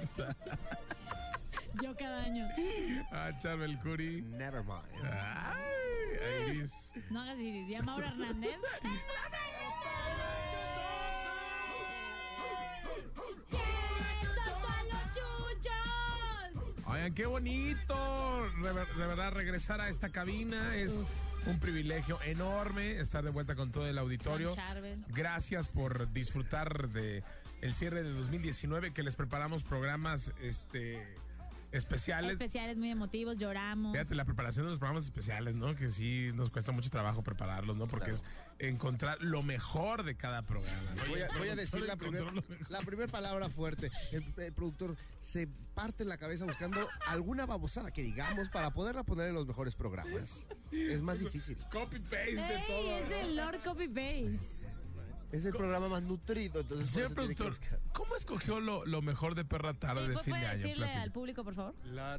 Presenta Yo cada año. a Charbel Curry. Never mind. Ay, Iris. No hagas iris. Llama ahora Hernández. Oigan, qué bonito. De, ver- de verdad, regresar a esta cabina es un privilegio enorme estar de vuelta con todo el auditorio. Gracias por disfrutar de el cierre de 2019 que les preparamos programas este especiales. Especiales muy emotivos, lloramos. Fíjate, la preparación de los programas especiales, ¿no? Que sí nos cuesta mucho trabajo prepararlos, ¿no? Porque es encontrar lo mejor de cada programa. ¿no? Voy a, voy decir la primera la primer palabra fuerte. El, el productor se parte la cabeza buscando alguna babosada que digamos para poderla poner en los mejores programas. Es más difícil. Copy paste de todo. Es ¿no? el Lord Copy Base. Es el programa más nutrido. Entonces Señor que productor. ¿cómo escogió lo, lo mejor de Perra Tarde Sí, de fin de puede año? decirle al público, por favor.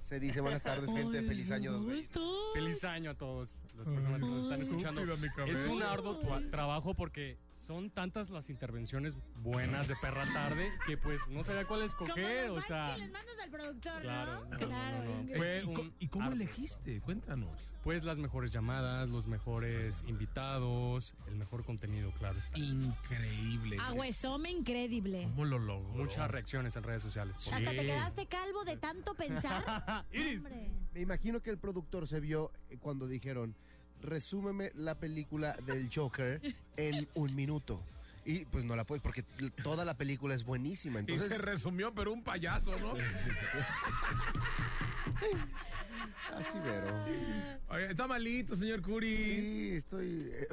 Se dice buenas tardes, gente. Feliz año. 2020. Feliz año a todos las personas que nos están escuchando. Es un arduo trabajo porque son tantas las intervenciones buenas de perra tarde que pues no sabía cuál Como escoger, los o sea, que les mandas al productor, Claro, ¿no? no, claro. no, no, Fue ¿Y, co- un y cómo elegiste? Cuéntanos. pues las mejores llamadas, los mejores invitados, el mejor contenido, claro. está. Increíble. Aguesome increíble. ¿Cómo lo logró? Muchas reacciones en redes sociales. por Hasta te quedaste calvo de tanto pensar. Iris. Me imagino que el productor se vio eh, cuando dijeron, resúmeme la película del Joker en un minuto. Y pues no la puedes porque toda la película es buenísima. Y se resumió, pero un payaso, ¿no? así vero. Oye, está malito, señor Curi. Sí, estoy. eh,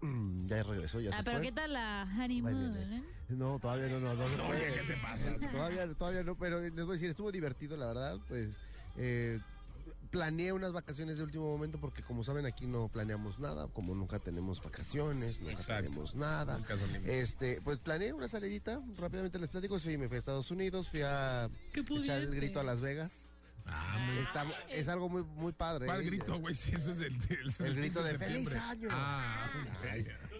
ya regresó, ya Ah, se pero fue. ¿qué tal la honeymoon? eh? No, todavía no, no, Oye. ¿qué te pasa? Todavía, todavía no, pero les voy a decir, estuvo divertido, la verdad, pues. eh, planeé unas vacaciones de último momento porque como saben aquí no planeamos nada, como nunca tenemos vacaciones, nunca Exacto. tenemos nada. Este, pues planeé una salidita, rápidamente les platico, fui, me fui a Estados Unidos, fui a echar el grito a Las Vegas. Ah, Está- es algo muy, muy padre. ¿Cuál ¿eh? grito, güey? Sí, eso es el, ese es El grito 15 de. ¡Feliz año! Ah.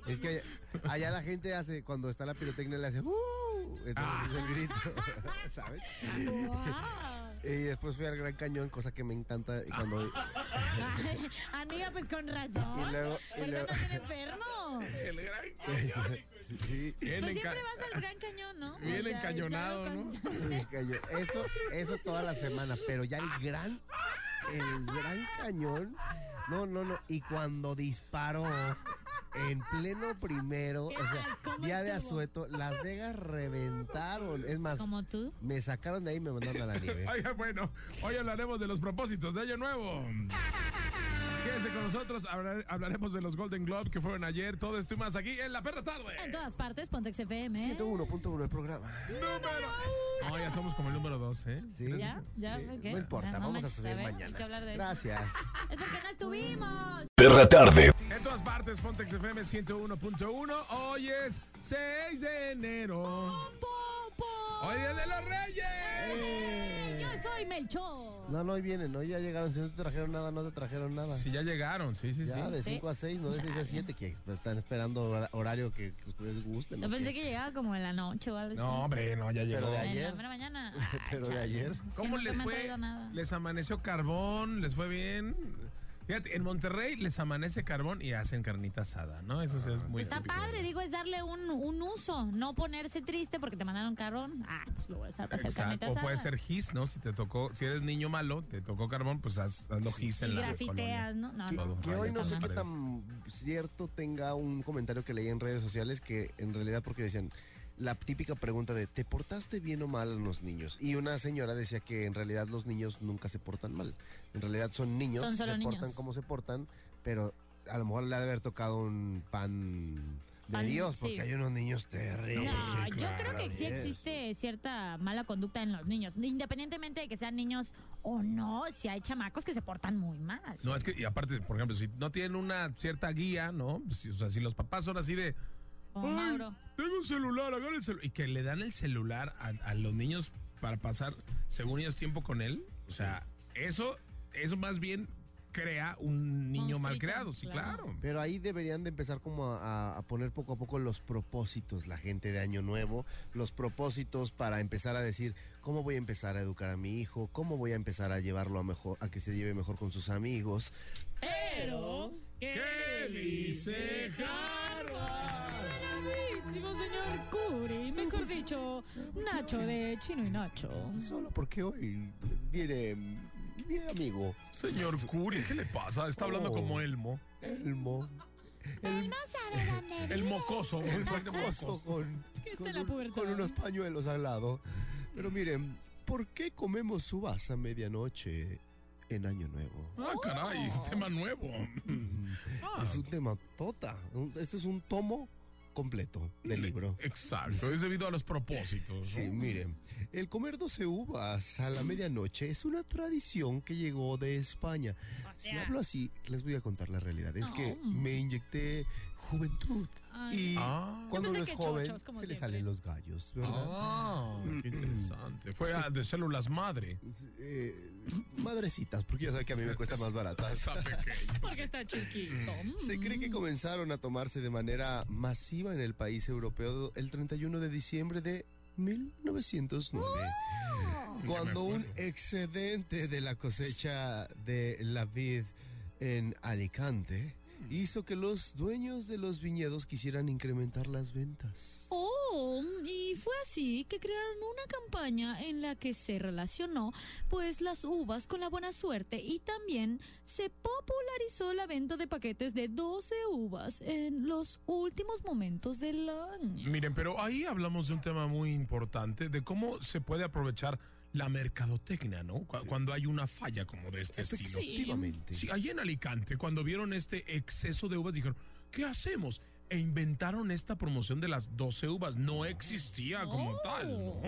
Es que allá la gente hace, cuando está la pirotecnia le hace ¡Uh! Entonces Ah. es el grito, ¿sabes? ¡Wow! Y después fui al Gran Cañón, cosa que me encanta. Cuando, Ay, Amiga, pues con razón. Y luego- y ¿Por qué luego- no tiene enfermo? El gran cañón. sí, Pues enca- siempre vas al Gran Cañón, ¿no? bien O sea, encañonado, ¿no? Eso, eso toda la semana, pero ya el gran, el Gran Cañón, no, no, no. Y cuando disparó en pleno primero, ¿Qué o sea, día de asueto, Las Vegas reventaron. Es más, Como tú. me sacaron de ahí y me mandaron a la nieve. Oiga, bueno, hoy hablaremos de los propósitos de Año Nuevo. Quédense con nosotros, hablar- hablaremos de los Golden Globes que fueron ayer, todo esto y más aquí en La Perra Tarde. En todas partes, Pontex FM. 101.1 el programa. Número. No, ya somos como el número dos, ¿eh? ¿Sí? ¿Ya? ¿Ya? Sí, Ok. No importa, no vamos a subir a ver, hay mañana. que hablar de eso. Gracias. Es porque no estuvimos. Perra Tarde. En todas partes, Pontex FM 101.1. Hoy es 6 de enero. ¡Popo! Hoy es de los Reyes. ¡Eh! Soy Melchor. No, no, hoy vienen, ¿no? Ya llegaron. Si no te trajeron nada, no te trajeron nada. Sí, ya llegaron, sí, sí, Ya, sí. de Sí. 5 a 6, no de 6 a 7, que están esperando hora- horario que, que ustedes gusten. Yo ¿no? pensé que llegaba como en la noche o algo así. No, hombre, no, ya llegó. Pero de En ayer. la mera mañana. Ay, Pero de ayer. Es que ¿Cómo les fue? Les amaneció carbón, les fue bien. Fíjate, en Monterrey les amanece carbón y hacen carnita asada, ¿no? Eso sí es muy Está típico. padre, digo, es darle un, un uso, no ponerse triste porque te mandaron carbón. Ah, pues lo voy a usar para hacer carnita Exacto. O puede asada. ser gis, ¿no? Si te tocó, si eres niño malo, te tocó carbón, pues haz, hazlo gis en Y la grafiteas, colonia. ¿no? No, Que, no. que hoy no sé qué tan cierto tenga un comentario que leí en redes sociales que en realidad porque decían la típica pregunta de ¿te portaste bien o mal a los niños? Y una señora decía que en realidad los niños nunca se portan mal. En realidad son niños, Son solo se niños. portan como se portan, pero a lo mejor le ha de haber tocado un pan de Dios, porque sí. hay unos niños terribles. No, sí, yo claro, creo que sí existe cierta mala conducta en los niños, independientemente de que sean niños o no, si hay chamacos que se portan muy mal. No, es que, y aparte, por ejemplo, si no tienen una cierta guía, ¿no? Pues, si- o sea, si los papás son así de, Ay, Mauro. tengo un celular, agarra el celular. Y que le dan el celular a, a los niños para pasar, según ellos, tiempo con él. O sea, eso, eso más bien crea un niño mal creado, sí, claro. claro. Pero ahí deberían de empezar como a, a poner poco a poco los propósitos, la gente de Año Nuevo, los propósitos para empezar a decir cómo voy a empezar a educar a mi hijo, cómo voy a empezar a llevarlo a mejor, a que se lleve mejor con sus amigos. Pero, ¿Qué dice señor Curi. Mejor dicho, Nacho de Chino y Nacho. Solo porque hoy viene mi amigo Señor Curi, ¿qué le pasa? Está hablando Oh. como Elmo. Elmo. Él no sabe dónde El mocoso. El el de mocoso mocos. con, con en la un- pubertad. con unos pañuelos al lado. Pero miren, ¿por qué comemos uvas a medianoche en Año Nuevo? Ah, caray, tema nuevo. Ah, Es un tema tota. Este es un tomo completo del libro. Exacto, es debido a los propósitos. ¿no? Sí, miren, el comer 12 uvas a la medianoche es una tradición que llegó de España. Si hablo así, les voy a contar la realidad. Es que me inyecté juventud Ay. y Ah, cuando uno es que joven chochos, se le siempre. salen los gallos, ¿verdad? ah, qué interesante. Fue ah, de células madre. Eh, madrecitas, porque ya saben que a mí me cuesta más. Está pequeño. Porque está chiquito. Se cree que Mm. comenzaron a tomarse de manera masiva en el país europeo el 31 de diciembre de 1909. Cuando un acuerdo. excedente de la cosecha de la vid en Alicante hizo que los dueños de los viñedos quisieran incrementar las ventas. Oh, y fue así que crearon una campaña en la que se relacionó pues las uvas con la buena suerte y también se popularizó la venta de paquetes de 12 uvas en los últimos momentos del año. Miren, pero ahí hablamos de un tema muy importante, de cómo se puede aprovechar la mercadotecnia, ¿no? Cu- Cuando hay una falla como de este estilo. Efectivamente. Sí, allí en Alicante, cuando vieron este exceso de uvas, dijeron, ¿qué hacemos? E inventaron esta promoción de las 12 uvas. No existía como tal, ¿no?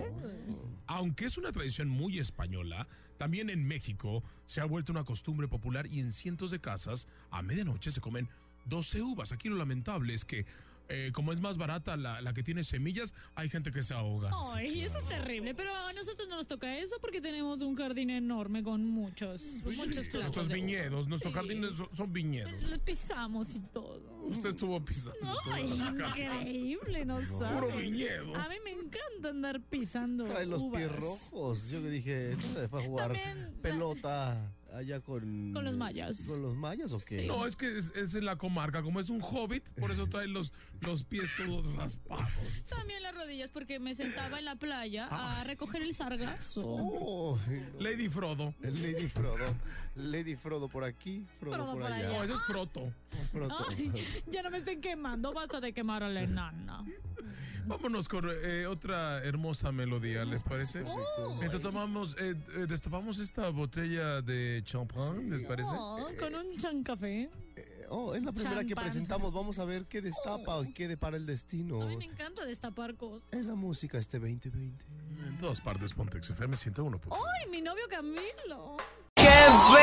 Aunque es una tradición muy española, también en México se ha vuelto una costumbre popular y en cientos de casas a medianoche se comen 12 uvas. Aquí lo lamentable es que eh, como es más barata la, la que tiene semillas, hay gente que se ahoga. Ay, eso es terrible, pero a nosotros no nos toca eso porque tenemos un jardín enorme con muchos, muchos plantas. Nuestros viñedos, nuestros Sí. jardines son, son viñedos. Los pisamos y todo. Usted estuvo pisando. toda Ay, la casa. increíble, no Puro sabe. viñedo. A mí me encanta andar pisando Trae los uvas. pies rojos. Yo que dije, ¿esto se fue a jugar También- pelota allá con... Con los mayas. ¿Con los mayas o qué? No, es que es, es en la comarca, como es un hobbit, por eso trae los, los pies todos raspados. También las rodillas porque me sentaba en la playa Ah. a recoger el sargazo. Oh, Lady Frodo. el Lady Frodo. Lady Frodo por aquí, Frodo, Frodo por por allá. No, ese es Froto. Frodo. Ay, ya no me estén quemando, basta de quemar a la enana. Vámonos con eh, otra hermosa melodía, ¿les parece? Mientras tomamos, eh, eh, destapamos esta botella de champán, ¿les parece? Oh, con un chancafé. Eh, Oh, es la primera que Champán. presentamos. Vamos a ver qué destapa y qué depara el destino A mí me encanta destapar cosas. en la música este 2020. En todas partes, Pontex FM 101. ¡Ay, mi novio Camilo! Hoy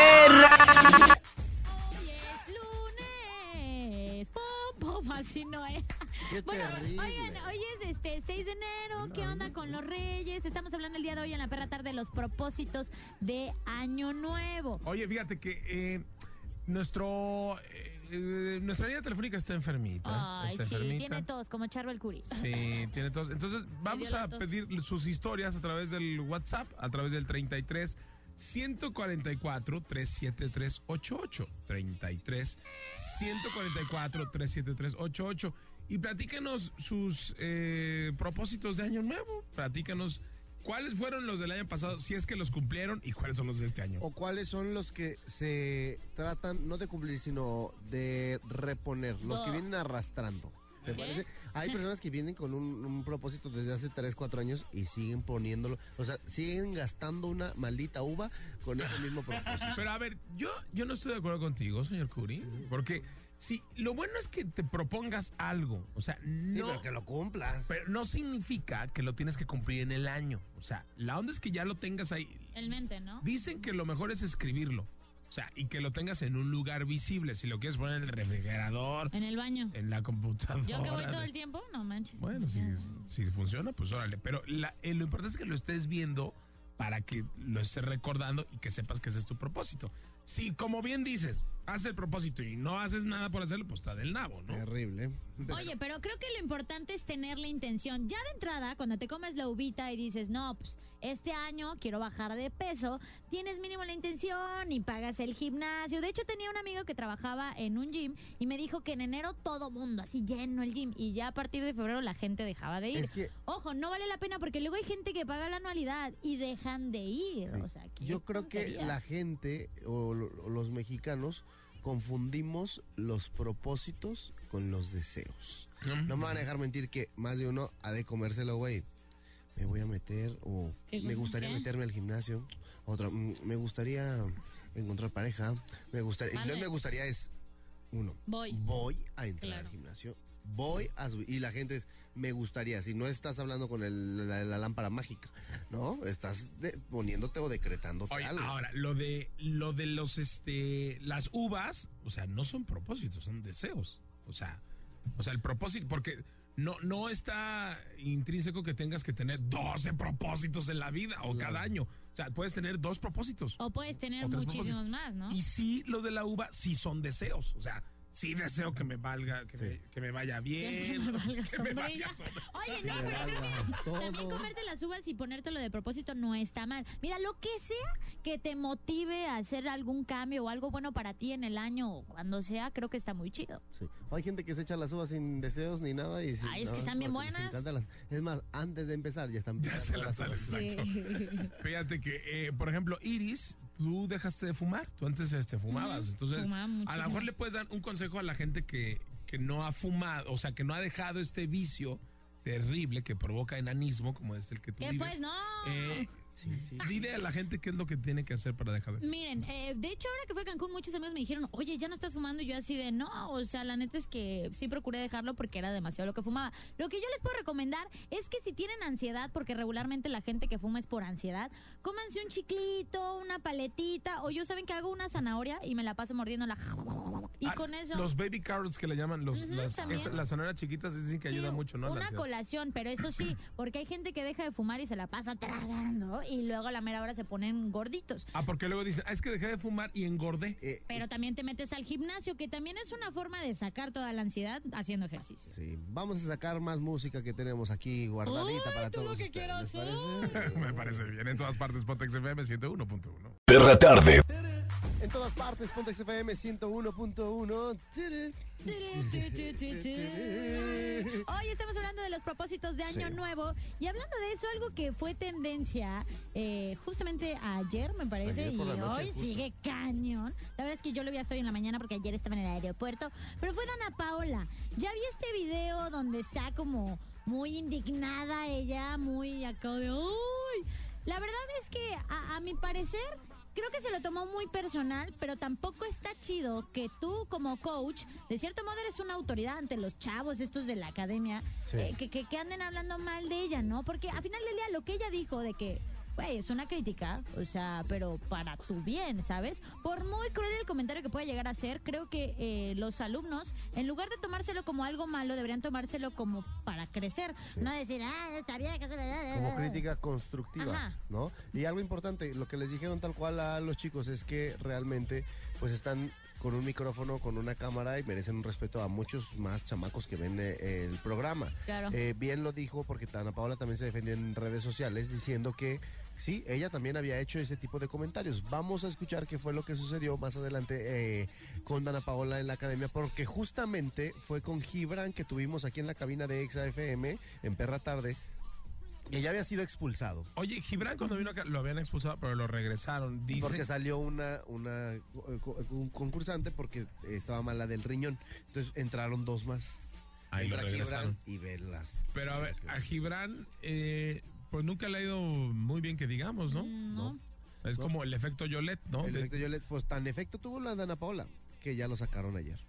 así no es. ¡Qué Bueno, terrible! oigan, hoy es este 6 de enero. ¿Qué onda con los reyes? Estamos hablando el día de hoy en la perra tarde de los propósitos de Año Nuevo. Oye, fíjate que eh, nuestro eh, eh, nuestra línea telefónica está enfermita. Ay, está sí, enfermita. tiene tos, como Charbel Curi. Sí, tiene tos. Entonces, vamos a tos. pedir sus historias a través del WhatsApp, a través del 33 144 373 88 33 144 373 88 y platícanos sus eh, propósitos de año nuevo. Platícanos cuáles fueron los del año pasado, si es que los cumplieron y cuáles son los de este año. ¿O cuáles son los que se tratan no de cumplir, sino de reponer? Los que vienen arrastrando. ¿Te parece? Hay personas que vienen con un, un propósito desde hace 3, 4 años y siguen poniéndolo. O sea, siguen gastando una maldita uva con ese mismo propósito. Pero a ver, yo, yo no estoy de acuerdo contigo, señor Curi, porque Sí, lo bueno es que te propongas algo. O sea, Sí, no. pero que lo cumplas. Pero no significa que lo tienes que cumplir en el año. O sea, la onda es que ya lo tengas ahí. En mente, ¿no? Dicen que lo mejor es escribirlo. O sea, y que lo tengas en un lugar visible. Si lo quieres poner en el refrigerador, En el baño. en la computadora. Yo que voy todo el tiempo, no manches. Bueno, si, si funciona, pues órale. Pero la- eh, lo importante es que lo estés viendo para que lo estés recordando y que sepas que ese es tu propósito. Si, como bien dices, haces el propósito y no haces nada por hacerlo, pues está del nabo, ¿no? Terrible. Oye, pero creo que lo importante es tener la intención. Ya de entrada, cuando te comes la uvita y dices, no, pues este año quiero bajar de peso, tienes mínimo la intención y pagas el gimnasio. De hecho, tenía un amigo que trabajaba en un gym y me dijo que en enero todo mundo, así lleno el gym, y ya a partir de febrero la gente dejaba de ir. Es que Ojo, no vale la pena porque luego hay gente que paga la anualidad y dejan de ir. O sea, qué yo creo que la gente o, o los mexicanos confundimos los propósitos con los deseos. No me van a dejar mentir que más de uno ha de comérselo, güey. Me voy a meter o ¿Qué me gustaría ¿Qué? meterme al gimnasio. Otra, mm, me gustaría encontrar pareja. Me gustaría, es me gustaría es uno. Voy. Voy a entrar Claro. al gimnasio. Voy a subir. Y la gente es, me gustaría. Si no estás hablando con el- la, la lámpara mágica, ¿no? Estás de- poniéndote o decretándote Oye, algo. ahora, lo de lo de los este las uvas, o sea, no son propósitos, son deseos. O sea, o sea, el propósito porque no no está intrínseco que tengas que tener 12 propósitos en la vida o cada año. O sea, puedes tener dos propósitos. O puedes tener o muchísimos propósitos. más, ¿no? Y sí, lo de la uva sí son deseos, o sea, sí deseo que me valga, que, Sí. me, que me vaya bien, Que me valga que me sombrilla. valga sombrilla. Oye, no, Me pero creo que también comerte las uvas y ponértelo de propósito no está mal. Mira, lo que sea que te motive a hacer algún cambio o algo bueno para ti en el año o cuando sea, creo que está muy chido. Sí. Hay gente que se echa las uvas sin deseos ni nada. Y sin- Ay, es que están bien buenas. las- es más, antes de empezar ya están Ya se las las uvas. Exacto. Fíjate que, eh, por ejemplo, Iris, tú dejaste de fumar. Tú antes este, fumabas. Ujú, Entonces, fumaba a lo mejor le puedes dar un consejo a la gente que, que no ha fumado, o sea, que no ha dejado este vicio terrible que provoca enanismo, como es el que tú ¿Qué vives. pues? No. Eh, Dile a la gente qué es lo que tiene que hacer para dejar de Miren, eh, de hecho ahora que fue a Cancún muchos amigos me dijeron, oye, ya no estás fumando y yo así de, no, o sea, la neta es que sí procuré dejarlo porque era demasiado lo que fumaba. Lo que yo les puedo recomendar es que si tienen ansiedad, porque regularmente la gente que fuma es por ansiedad, cómanse un chiclito, una paletita, o yo saben que hago una zanahoria y me la paso mordiendo la... Y Ah, con eso... Los baby carrots que le llaman, los, las, también. esas- las zanahorias chiquitas dicen que Sí, ayuda mucho, ¿no? Una colación, pero eso sí, porque hay gente que deja de fumar y se la pasa tragando y luego a la mera hora se ponen gorditos. Ah, porque luego dicen, ah, es que dejé de fumar y engordé. Eh, Pero también te metes al gimnasio, que también es una forma de sacar toda la ansiedad haciendo ejercicio. sí, vamos a sacar más música que tenemos aquí guardadita Ay, para todo lo todos que ustedes, quiero ¿les hacer. parece? Me parece bien. En todas partes, Pontex FM 101.1. Perra tarde. En todas partes, Pontex FM 101.1. Hoy estamos hablando de los propósitos de Año Sí. Nuevo y hablando de eso, algo que fue tendencia eh, justamente ayer, me parece, Ayer y noche, hoy justo. sigue cañón. La verdad es que yo lo vi hasta hoy en la mañana porque ayer estaba en el aeropuerto, pero fue Dana Paola. Ya vi este video donde está como muy indignada ella, muy acá de ¡ay! La verdad es que a, a mi parecer creo que se lo tomó muy personal, pero tampoco está chido que tú como coach, de cierto modo eres una autoridad ante los chavos estos de la academia, Sí. eh, que, que, que anden hablando mal de ella, ¿no? Porque a final del día lo que ella dijo de que, güey, es una crítica, o sea, pero para tu bien, ¿sabes? Por muy cruel el comentario que pueda llegar a ser, creo que eh, los alumnos, en lugar de tomárselo como algo malo, deberían tomárselo como para crecer, no decir, ah, está bien que se Como crítica constructiva, Ajá. ¿no? Y algo importante, lo que les dijeron tal cual a los chicos es que realmente pues están con un micrófono, con una cámara y merecen un respeto a muchos más chamacos que ven eh, el programa. Claro. Eh, bien lo dijo porque Ana Paola también se defendió en redes sociales diciendo que sí, ella también había hecho ese tipo de comentarios. Vamos a escuchar qué fue lo que sucedió más adelante eh, con Dana Paola en la academia porque justamente fue con Gibran que tuvimos aquí en la cabina de Exa FM en Perra Tarde que ya había sido expulsado. Oye, Gibran cuando vino acá lo habían expulsado, pero lo regresaron. Porque salió una, una un concursante porque estaba mala del riñón. Entonces entraron dos más. Ahí lo Entra regresaron. Gibran y Velas. Pero a ver, a Gibran, eh, pues nunca le ha ido muy bien que digamos, ¿no? Mm, No. Es No. como el efecto Yolet, ¿no? El De- efecto Yolette, pues tan efecto tuvo la Dana Paola que ya lo sacaron ayer.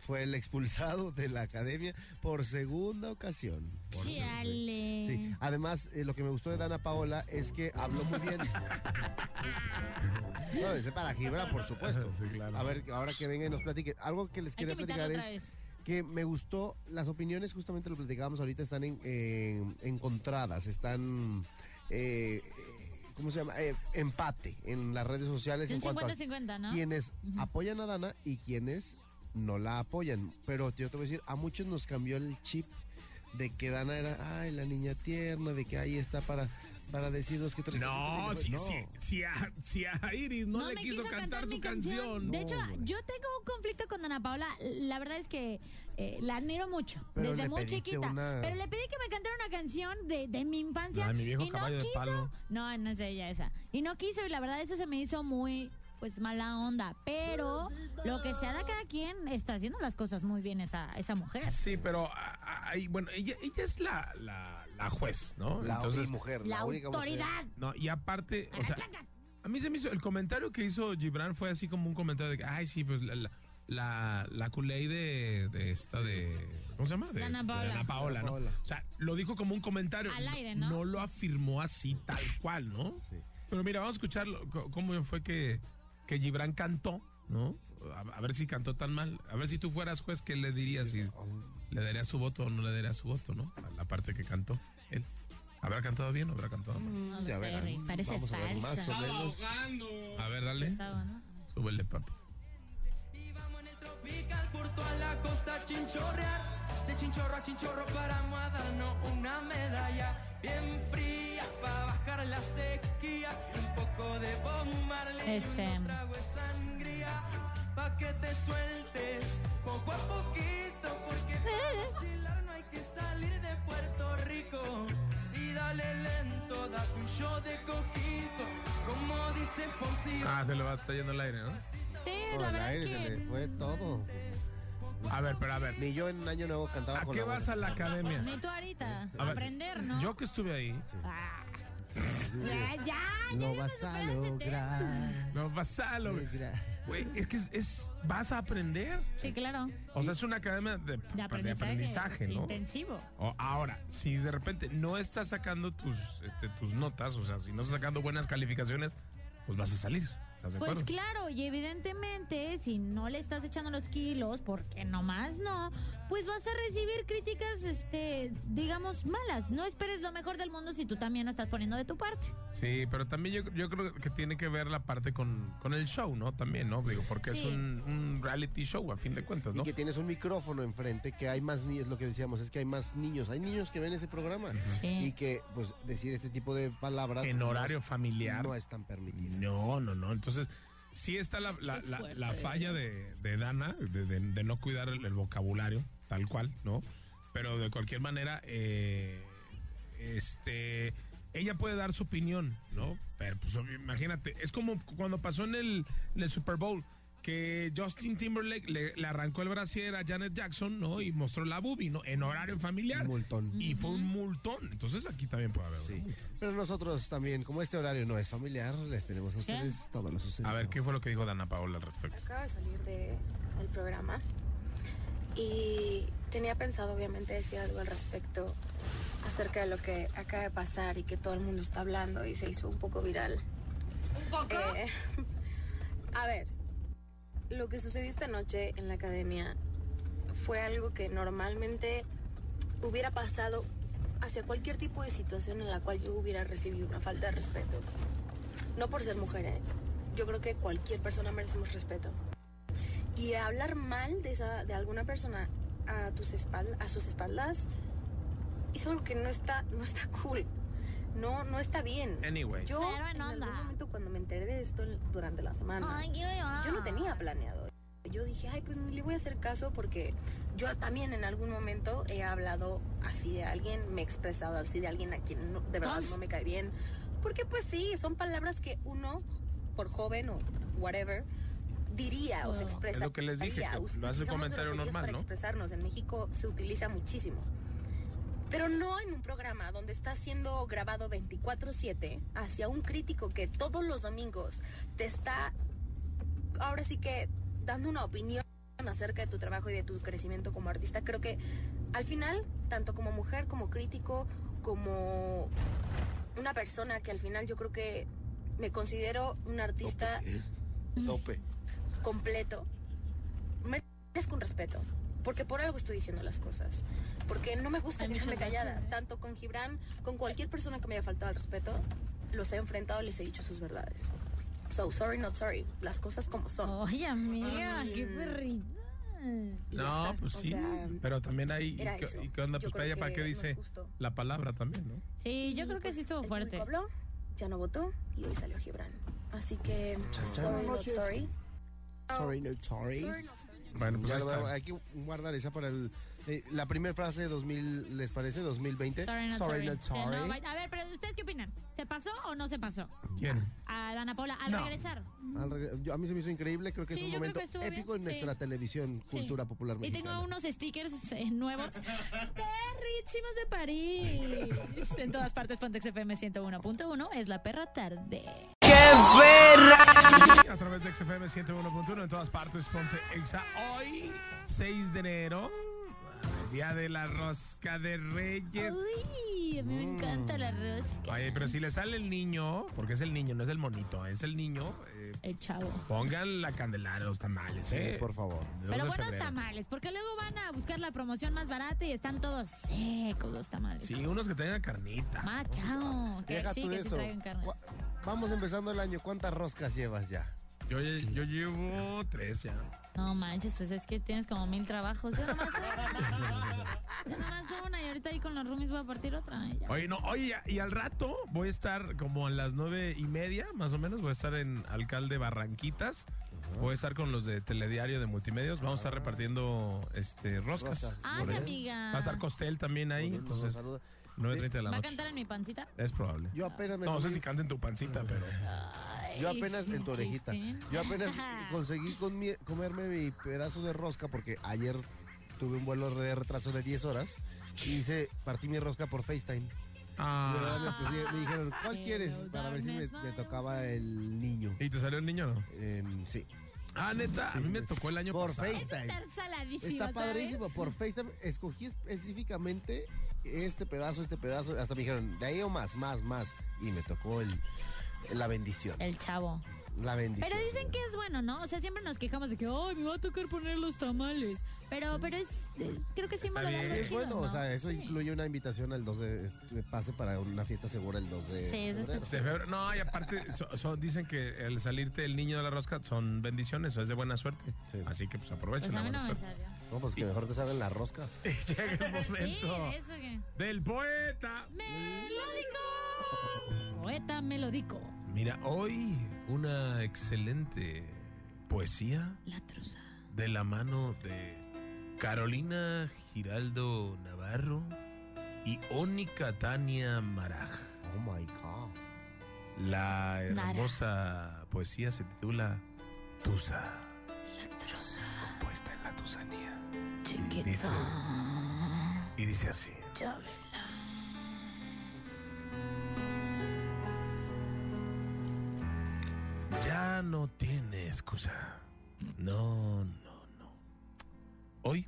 fue el expulsado de la academia por segunda ocasión. Por Chale. Sí, además, eh, lo que me gustó de Dana Paola es que habló muy bien. no, ese para Gibran, por supuesto. Sí, claro. A ver, ahora que venga y nos platique. Algo que les Hay que quería platicar otra es vez. Que me gustó, las opiniones, justamente lo platicábamos ahorita, están en, en- encontradas, están, eh, eh, ¿cómo se llama? Eh, empate en las redes sociales. Un en cuanto a 50-50, ¿no? quienes apoyan a Dana y quienes no la apoyan. Pero yo te voy a decir, a muchos nos cambió el chip de que Dana era, ay, la niña tierna, de que ahí está para, para decirnos que... No, si, no. si, si, a, si a Iris no, le quiso, cantar, su canción. De No, hecho, yo tengo un conflicto con Ana Paula. La verdad es que eh, la admiro mucho, Pero desde muy chiquita. una- Pero le pedí que me cantara una canción de, de mi infancia. De mi viejo y no quiso. palo. No, no es ella esa. Y no quiso, y la verdad eso se me hizo muy pues mala onda. Pero lo que sea de cada quien está haciendo las cosas muy bien esa, esa mujer. Sí, pero bueno, ella, ella es la, la, la juez, ¿no? La Entonces, mujer, La, la, única mujer. autoridad. no, y aparte, o sea, a mí se me hizo, el comentario que hizo Gibran fue así como un comentario de que, ay, sí, pues la, la, la, la culé de, de esta de, ¿cómo se llama? De, Ana Paola. de Ana Paola, ¿no? O sea, lo dijo como un comentario. Al aire, ¿no? No lo afirmó así tal cual, ¿no? Sí. Pero mira, vamos a escucharlo, co- cómo fue que, que Gibran cantó, ¿no? A, a ver si cantó tan mal. A ver si tú fueras juez, ¿qué le dirías? Si le darías su voto o no le darías su voto, ¿no? A la parte que cantó él. ¿Habrá cantado bien o habrá cantado mal? No lo Ya sé, verán. Rick, parece Vamos a ver más o menos. A ver, dale. Estaba, ¿no? Súbele, papi. Tropical por toda la costa a chinchorrear. De chinchorro a chinchorro paramos a darnos una medalla bien fría para bajar la sequía. Un poco de Bob Marley y Este. un trago de sangría pa' que te sueltes poco a poquito porque para vacilar no hay que salir de Puerto Rico. Y dale lento, da tu show de coquito, como dice Fonsi. Ah, se le va trayendo el aire, ¿no? Sí, Por la el verdad aire es se le fue todo. A ver, pero a ver. Ni yo en Año Nuevo cantaba ¿A con qué la vas voz. a la academia? Ni tú ahorita. A ver, aprender, ¿no? Yo que estuve ahí, Ah. Ya, ya, Lo vas a lograr. no vas a lo- lograr. Güey, es que es, es- vas a aprender. Sí, claro. O sea, es una academia de, De aprendizaje, aprendizaje, ¿no? intensivo. O- ahora, si de repente no estás sacando tus, este, tus notas, o sea, si no estás sacando buenas calificaciones, pues vas a salir. ¿Estás de Pues acuerdo? claro, y evidentemente, si no le estás echando los kilos, porque nomás no, pues vas a recibir críticas, este, digamos, malas. No esperes lo mejor del mundo si tú también no estás poniendo de tu parte. Sí, pero también yo, yo creo que tiene que ver la parte con, con el show, ¿no? También, ¿no? Digo, porque es un, un reality show, a fin de cuentas, ¿no? Y que tienes un micrófono enfrente, que hay más niños, lo que decíamos, es que hay más niños, hay niños que ven ese programa. Sí. Y que, pues, decir este tipo de palabras... En no horario es- familiar. No es tan permitido. No, no, no. Entonces, sí está la, la, falla de, de Dana, de, de- de no cuidar el, el vocabulario, tal cual, ¿no? Pero de cualquier manera, eh, este, ella puede dar su opinión, ¿no? Pero pues imagínate, es como cuando pasó en el, en el Super Bowl. Que Justin Timberlake le, le arrancó el brasier a Janet Jackson, ¿no? Y mostró la boobie, ¿no? En horario familiar. Un multón. Y fue un multón. Entonces aquí también puede haber. Sí. Pero nosotros también, como este horario no es familiar, les tenemos a ustedes todo lo sucedido. A ver, ¿qué fue lo que dijo Dana Paola al respecto? Acabo de salir de- del programa y tenía pensado obviamente decir algo al respecto acerca de lo que acaba de pasar y que todo el mundo está hablando y se hizo un poco viral. ¿Un poco? a ver, lo que sucedió esta noche en la academia fue algo que normalmente hubiera pasado hacia cualquier tipo de situación en la cual yo hubiera recibido una falta de respeto. No por ser mujer, ¿eh? Yo creo que cualquier persona merecemos respeto. Y hablar mal de, esa, de alguna persona a, tus espal- a sus espaldas es algo que no está, no está cool. No, no está bien. Anyway. Yo Cero en en algún momento cuando me enteré de esto durante la semana, llorar. yo no tenía planeado. Yo dije, ay, pues ni le voy a hacer caso porque yo también en algún momento he hablado así de alguien, me he expresado así de alguien a quien no- de verdad no me cae bien. Porque pues sí, son palabras que uno, por joven o whatever, diría o se Wow. expresa. Es lo que les dije, haría. que lo hace Utilizamos comentario normal, para ¿no? expresarnos. En México se utiliza muchísimo. Pero no en un programa donde está siendo grabado 24/7 hacia un crítico que todos los domingos te está, ahora sí que, dando una opinión acerca de tu trabajo y de tu crecimiento como artista. Creo que al final, tanto como mujer, como crítico, como una persona que al final yo creo que me considero un artista Tope. completo, merezco un respeto. Porque por algo estoy diciendo las cosas. Porque no me gusta quedarme callada. gracias. Tanto con Gibran, con cualquier persona que me haya faltado al respeto, los he enfrentado y les he dicho sus verdades. So, sorry, not sorry. Las cosas como son. Oye, amiga, qué. Y ya No, pues O sí. sea, pero también hay. ¿Y qué, y qué onda? Yo Pues para ¿para que qué dice la palabra también, no? Sí, yo Y, creo que pues, sí estuvo el fuerte. habló, ya no votó y hoy salió Gibran. Así que, sorry, not sorry. Sorry, no sorry. Bueno, pues Ya ahí lo veo, está. hay que guardar esa para el. eh, la primera frase de 2000, ¿les parece? 2020. Sorry, not sorry. not Sí, no, sorry. a ver, pero ¿ustedes qué opinan? ¿Se pasó o no se pasó? ¿Quién? A Dana Paula, al No. regresar. Al reg- yo- a mí se me hizo increíble, creo que Sí, es un yo creo momento que estuvo épico bien, en nuestra sí. televisión, Sí. cultura popular Y mexicana. tengo unos stickers eh, nuevos. Perrísimos de París. En todas partes, Pontex FM 101.1 es la perra tarde. A través de XFM 101.1 en todas partes, ponte Exa. Hoy, 6 de enero, día de la rosca de Reyes. Uy, a mí me encanta la rosca. Oye, pero si le sale el niño, porque es el niño, no es el monito, es el niño, eh, El chavo. pongan la candelaria, los tamales, Sí, ¿eh? por favor. Dos Pero de buenos febrero. tamales, porque luego van a buscar la promoción más barata y están todos secos los tamales. Sí, unos que tengan carnita. Machao. Que Deja sí, tú que de sí eso. traigan carne. Cu- Vamos empezando el año. ¿Cuántas roscas llevas ya? Yo, yo llevo tres ya. No manches, pues es que tienes como mil trabajos. Yo nomás una. Yo nomás una y ahorita ahí con los roomies voy a partir otra. y ya. Oye, no, oye, y al rato voy a estar como a las nueve y media, más o menos, voy a estar en Alcalde Barranquitas. Voy a estar con los de Telediario de Multimedios. Vamos a estar repartiendo este roscas. Ay, amiga. Va a estar Costel también ahí, entonces. 9.30 de la ¿Va a cantar en mi pancita? Es probable. Yo apenas me No sé conseguí- si canta en tu pancita, pero... Ay, Yo apenas sí, en tu orejita. Yo apenas conseguí con mi- comerme mi pedazo de rosca porque ayer tuve un vuelo de retraso de 10 horas y hice, partí mi rosca por FaceTime. De verdad Ah, me, pusieron- me dijeron, ¿cuál quieres? Para ver si me, tocaba el niño. ¿Y te salió el niño o no? Em, sí. Ah, neta, a mí me tocó el año Por pasado. FaceTime. Estar saladísimo, Está padrísimo. ¿sabes? Por FaceTime escogí específicamente este pedazo, este pedazo. Hasta me dijeron, de ahí o más, más, más. Y me tocó el, la bendición. El chavo. La bendición. Pero dicen que es bueno, ¿no? O sea, siempre nos quejamos de que, ay, me va a tocar poner los tamales. Pero, pero es, eh, creo que sí me bien. Sí, es bueno, o sea, eso Sí. incluye una invitación al 2 de, pase para una fiesta segura el 2 de Sí, eso está febrero. De febrero. No, y aparte so- so- dicen que el salirte el niño de la rosca son bendiciones, o es de buena suerte. Sí. Así que pues aprovechen Pues a la mí no buena me suerte. salió. No, pues que mejor te salgan la rosca. Llega el Sí, momento eso que. del poeta. ¡Melódico! Poeta melódico. Mira, hoy una excelente poesía La truza. de la mano de Carolina Giraldo Navarro y Ónica Tania Maraj. Oh my God. La Nara. hermosa poesía se titula Tusa, La truza. puesta en la tusanía. Chiquita. dice- Y dice así. Chabela. Ya no tiene excusa. No, no, no. Hoy,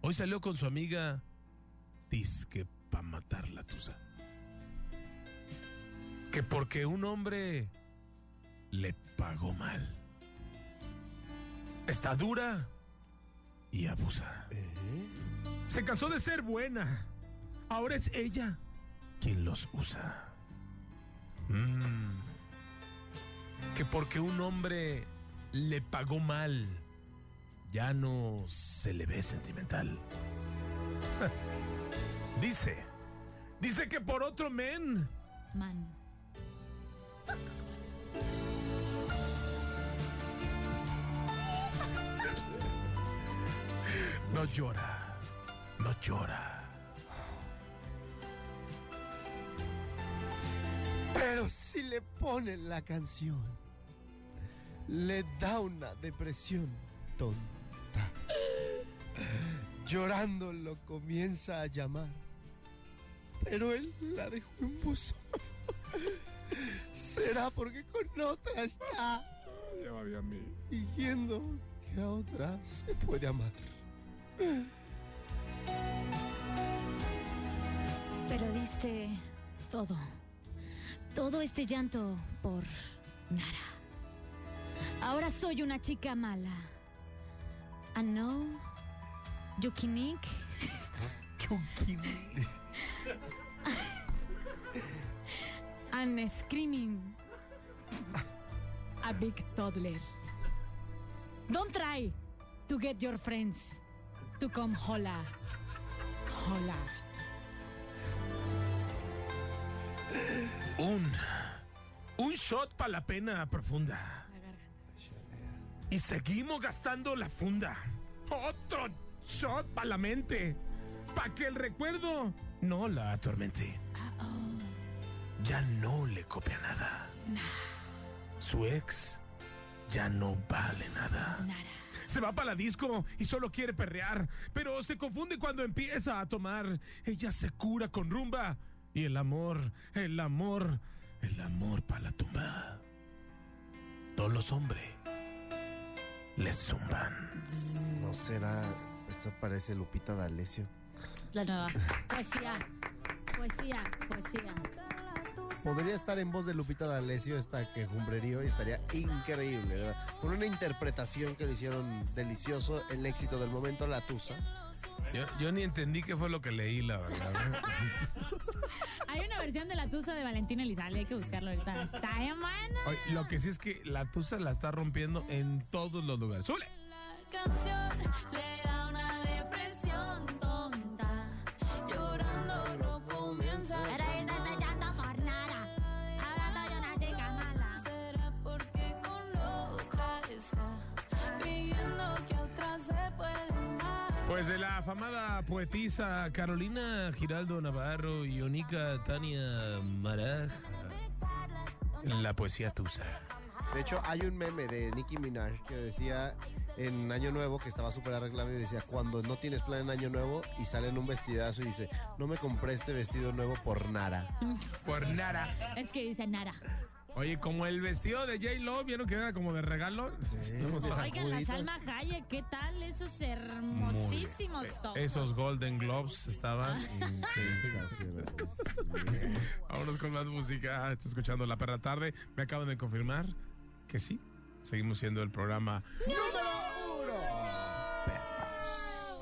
hoy salió con su amiga Disque pa' matar la tusa. Que porque un hombre le pagó mal. Está dura y abusa. ¿Eh? Se cansó de ser buena. Ahora es ella quien los usa. Mm. Que porque un hombre le pagó mal, ya no se le ve sentimental. dice, dice que por otro men Man. no llora, no llora. Pero si le ponen la canción, le da una depresión tonta. Llorando lo comienza a llamar, pero él la dejó en buzón. ¿Será porque con otra está fingiendo que a otras se puede amar. Pero diste todo. Todo este llanto por Nara. Ahora soy una chica mala. I know. Yukinik. And screaming. A big toddler. Don't try to get your friends to come hola. Hola. Un. Un shot para la pena profunda. Y seguimos gastando la funda. Otro shot para la mente. Para que el recuerdo no la atormente. Ya no le copia nada. Su ex ya no vale nada. Se va para la disco y solo quiere perrear, pero se confunde cuando empieza a tomar. Ella se cura con rumba y el amor, el amor, el amor para la tumba. Todos los hombres le zumban. No será. Esto parece Lupita D'Alessio. La nueva. Poesía. Poesía. Poesía. Podría estar en voz de Lupita D'Alessio esta quejumbrerío y estaría increíble, ¿verdad? Con una interpretación que le hicieron delicioso, el éxito del momento, La Tusa. Yo, yo ni entendí qué fue lo que leí, la verdad. Hay una versión de la tusa de Valentina Elizalde, hay que buscarlo ahorita. Está. Oye, lo que sí es que la tusa la está rompiendo en todos los lugares. ¡Sule! canción le da Pues de la afamada poetisa Carolina Giraldo Navarro y Onika Tania Maraj, la poesía tusa. De hecho, hay un meme de Nicki Minaj que decía en Año Nuevo que estaba súper arreglada y decía, cuando no tienes plan en Año Nuevo y sale en un vestidazo y dice, no me compré este vestido nuevo por nada. Por nada. Es que dice Nara. Oye, como el vestido de J. Lo, ¿vieron que era como de regalo? A- Oigan, la Salma Hayek, ¿qué tal? Esos hermosísimos ojos. Esos Golden Globes estaban. Vámonos con más música. Estoy escuchando La Perra Tarde. Me acaban de confirmar que sí. Seguimos siendo el programa.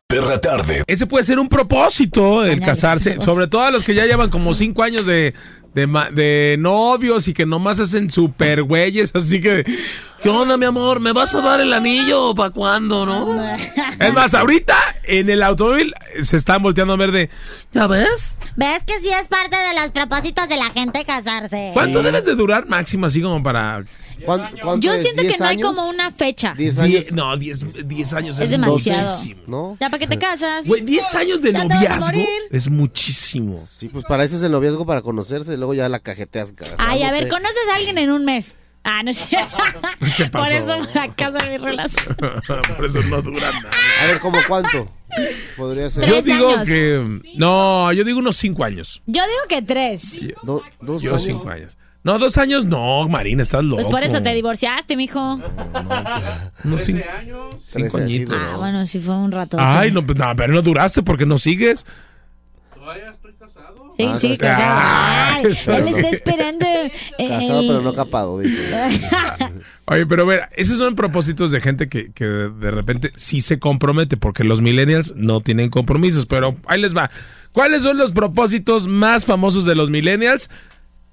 Perra tarde. Ese puede ser un propósito, el casarse. Sobre todo a los que ya llevan como cinco años de, de, ma- de novios y que nomás hacen super güeyes. Así que, ¿qué onda, mi amor? ¿Me vas a dar el anillo o para cuándo, no? Es más, ahorita en el automóvil se están volteando a ver de, ¿ya ves? ¿Ves que sí es parte de los propósitos de la gente casarse? ¿Cuánto debes de durar máximo así como para... ¿Cuán- cuánto Yo siento que ¿Diez no hay como una fecha. ¿Diez años? Die- no, 10 10 años Es es, demasiado. muchísimo. ¿No? Ya para que te casas. Güey, 10 años de Ya te vas a noviazgo morir. es muchísimo. Sí, pues para eso es el noviazgo, para conocerse, luego ya la cajeteas. Ay, a ver, conoces a alguien en un mes. Ah, no es cierto. ¿Qué pasó? Por eso fracasa mi relación. Por eso no dura nada. A ver, ¿cómo cuánto? Podría ser. Yo digo años. que... No, yo digo unos 5 años. Yo digo que tres. Do- dos Yo años. 5 años. No, dos años no, Marina, estás loco. Pues por eso te divorciaste, mijo. Unos cinco, cinco Trece, sí, añitos. no. Ah, bueno, sí fue un rato. Ay, no, pues, no, pero no duraste porque no sigues. Sí, Ah, sí, casado. Ah, Ay, eso él no. está esperando. eh, Casado, el- pero no capado, dice. Oye, pero a ver, esos son propósitos de gente que, que de repente sí se compromete, porque los millennials no tienen compromisos, pero ahí les va. ¿Cuáles son los propósitos más famosos de los millennials?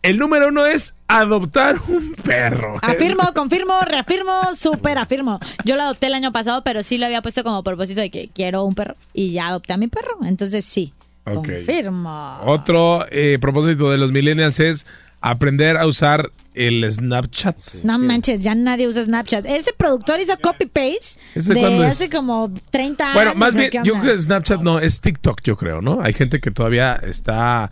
El número uno es adoptar un perro. Afirmo, confirmo, reafirmo, súper afirmo. Yo lo adopté el año pasado, pero sí lo había puesto como propósito de que quiero un perro. Y ya adopté a mi perro. Entonces sí. Ok. Confirmo. Otro eh, propósito de los millennials es aprender a usar el Snapchat. No manches, ya nadie usa Snapchat. Ese productor hizo copy-paste ¿Ese de cuándo es? hace como 30 Bueno, años. más ¿o bien, yo creo que Snapchat no, es TikTok, yo creo, ¿no? Hay gente que todavía está,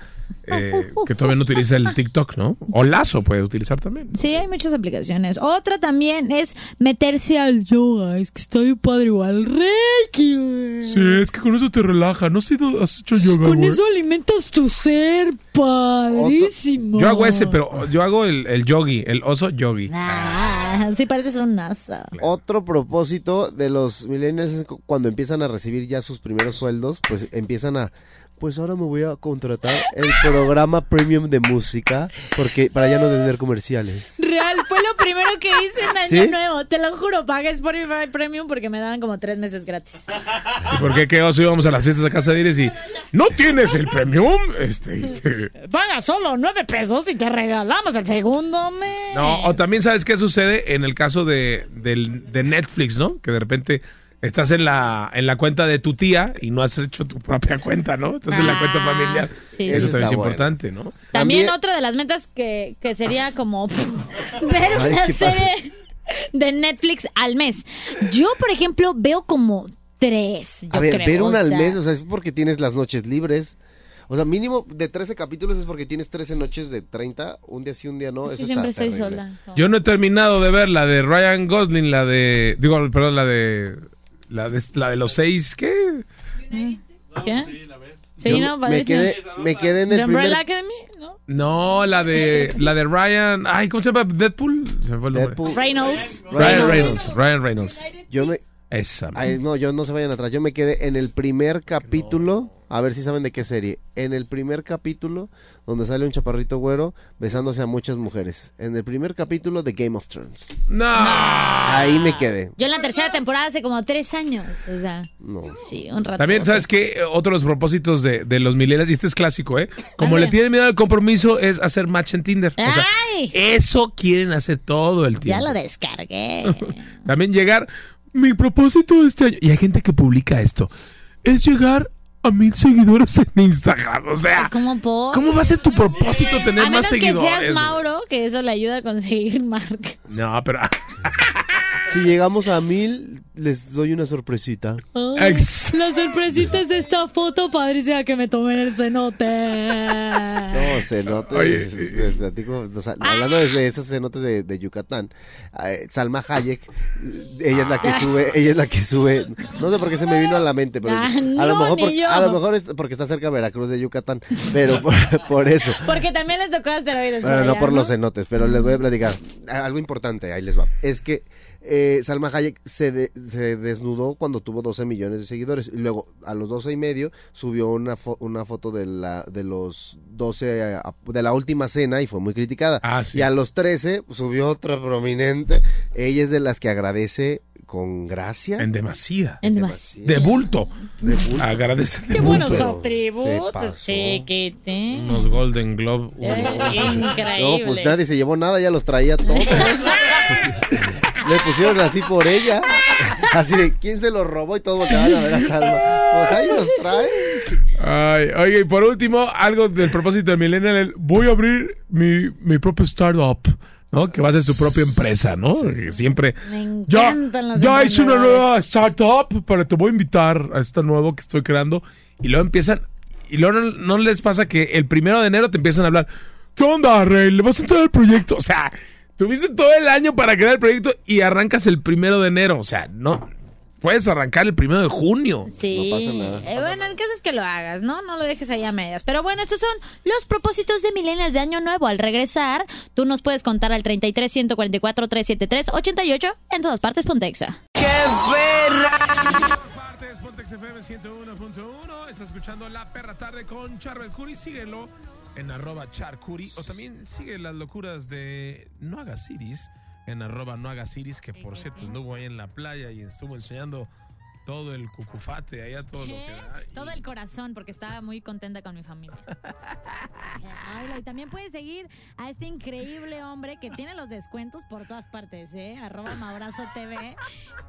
eh, que todavía no utiliza el TikTok, ¿no? O Lazo puede utilizar también. Sí, hay muchas aplicaciones. Otra también es meterse al yoga. Es que está bien padre igual. Reiki, güey. Sí, es que con eso te relaja. No sé si has hecho yoga, Con güey. eso alimentas tu ser, padrísimo. Yo hago ese, pero yo hago el, el yogi, el oso yogi. Ah, sí pareces un oso. Otro propósito de los millennials es cu- cuando empiezan a recibir ya sus primeros sueldos, pues empiezan a, pues ahora me voy a contratar el programa premium de música porque para ya no tener comerciales. Real, fue lo primero que hice en Año ¿Sí? Nuevo. Te lo juro, pagué Spotify Premium porque me daban como tres meses gratis. Sí, porque qué oso íbamos a las fiestas a casa de Iris y no tienes el premium. Este, este, Paga solo nueve pesos y te regalamos el segundo mes. No, o también sabes qué sucede en el caso de, del- de Netflix, ¿no? Que de repente estás en la, en la cuenta de tu tía y no has hecho tu propia cuenta, ¿no? Estás en la cuenta Ah, familiar. sí, Eso también es bueno. importante, ¿no? También, También- otra de las metas que, que sería como ver Ay, una serie de Netflix al mes. Yo, por ejemplo, veo como tres. Yo A ver, creo, ver o una al sea, mes, o sea, es porque tienes las noches libres. O sea, mínimo de 13 capítulos es porque tienes 13 noches de 30, un día sí, un día no. es que siempre estoy terrible. sola. Yo no he terminado de ver la de Ryan Gosling, la de. Digo, perdón, la de. La de, la de los seis, ¿qué? ¿Qué? Sí, Yo no, me quedé, me quedé en ¿The el Umbrella primer Academy? ¿No? No, la de. La de Ryan. Ay, ¿cómo se llama? Deadpool. Se me fue el nombre. Deadpool. Reynolds. Ryan Reynolds. Ryan Reynolds. Yo me, Esa. Ay, no, yo no se vayan atrás. Yo me quedé en el primer capítulo. A ver si saben de qué serie. En el primer capítulo, donde sale un chaparrito güero besándose a muchas mujeres. En el primer capítulo de Game of Thrones. No. Ahí me quedé. Yo en la tercera temporada hace como tres años. O sea, No. sí, un rato. También, ¿sabes qué? Otro de los propósitos de, de los millennials, y este es clásico, ¿eh? Como le tienen miedo al compromiso, es hacer match en Tinder. O sea, ¡Ay! eso quieren hacer todo el Ya tiempo. lo descargué. También llegar, mi propósito de este año, y hay gente que publica esto, es llegar a mil seguidores en Instagram. O sea, ¿Cómo por? ¿cómo va a ser tu propósito tener A más menos que seguidores? seas Mauro, que eso le ayuda a conseguir marca. No, pero... Si llegamos a mil, les doy una sorpresita. La sorpresita es esta foto padrísima que me tomé en el cenote. No, cenotes. Oye, les- les platico, o sea, hablando de, de esos cenotes de, de Yucatán, eh, Salma Hayek, ella es la que sube, ella es la que sube, no sé por qué se me vino a la mente, pero Ah, a, lo mejor por- a lo mejor es porque está cerca de Veracruz de Yucatán, pero por, por eso. Porque también les tocó asteroides. Bueno, por no por los cenotes, pero les voy a platicar. Ah, Algo importante, ahí les va. Es que eh, Salma Hayek se, de- se desnudó cuando tuvo 12 millones de seguidores. Y luego, a los 12 y medio, subió una, fo- una foto de, la, de los 12, eh, de la última cena y fue muy criticada. Ah, sí. Y a los 13 subió otra prominente. Ella es de las que agradece con gracia. En demasía. En demasiado. De bulto. De bulto. Agradece de Qué buenos atributos. Unos Golden Globe. Increíble. No, pues nadie se llevó nada, ya los traía todos. Le pusieron así por ella. Así de, ¿quién se los robó? Y todos volteaban a ver a Salma. Pues ahí los trae. Ay, oye, y por último, algo del propósito de Millennial, el, voy a abrir mi, mi propio startup, ¿no? Que va a ser su propia empresa, ¿no? Que Siempre... Me Ya, encantan los ya hice una nueva startup, pero te voy a invitar a esta nuevo que estoy creando. Y luego empiezan... Y luego no, no les pasa que el primero de enero te empiezan a hablar, ¿qué onda, Rey? ¿Le vas a entrar al proyecto? O sea, tuviste todo el año para crear el proyecto y arrancas el primero de enero. O sea, no... Puedes arrancar el primero de junio. Sí. No pasa nada. Eh, bueno, el caso es que lo hagas, ¿no? No lo dejes ahí a medias. Pero bueno, estos son los propósitos de Millennials de Año Nuevo. Al regresar, tú nos puedes contar al 33 144 373 88 en todas partes Pontexa. partes, Pontex FM 101.1. Estás escuchando La Perra Tarde con Charbel Curi. Síguelo en arroba charcuri. O también sigue las locuras de No Hagas Iris en arroba No Hagas Iris, que por cierto anduvo ahí en la playa y estuvo enseñando todo el cucufate, allá todo lo que da. Y- Todo el corazón, porque estaba muy contenta con mi familia. Y también puedes seguir a este increíble hombre que tiene los descuentos por todas partes, ¿eh? Arroba Maurazo TV.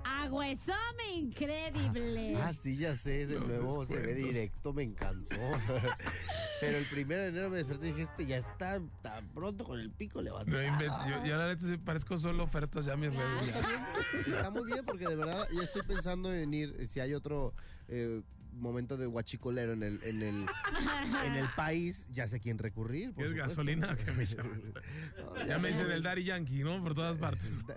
Agüezome increíble. Ah, sí, ya sé, ese nuevo se ve directo, me encantó. Pero el primero de enero me desperté y dije, este ya está tan pronto con el pico No levantado. inventes, yo, yo la neta parezco solo ofertas ya a mis redes. ya. Está muy bien porque de verdad ya estoy pensando en ir, si hay otro eh, momento de guachicolero en el, en el, en el país, ya sé a quién recurrir. por ¿Es supuesto. gasolina? que me? No, Ya me dicen el Daddy Yankee, ¿no? Por todas partes. Ya,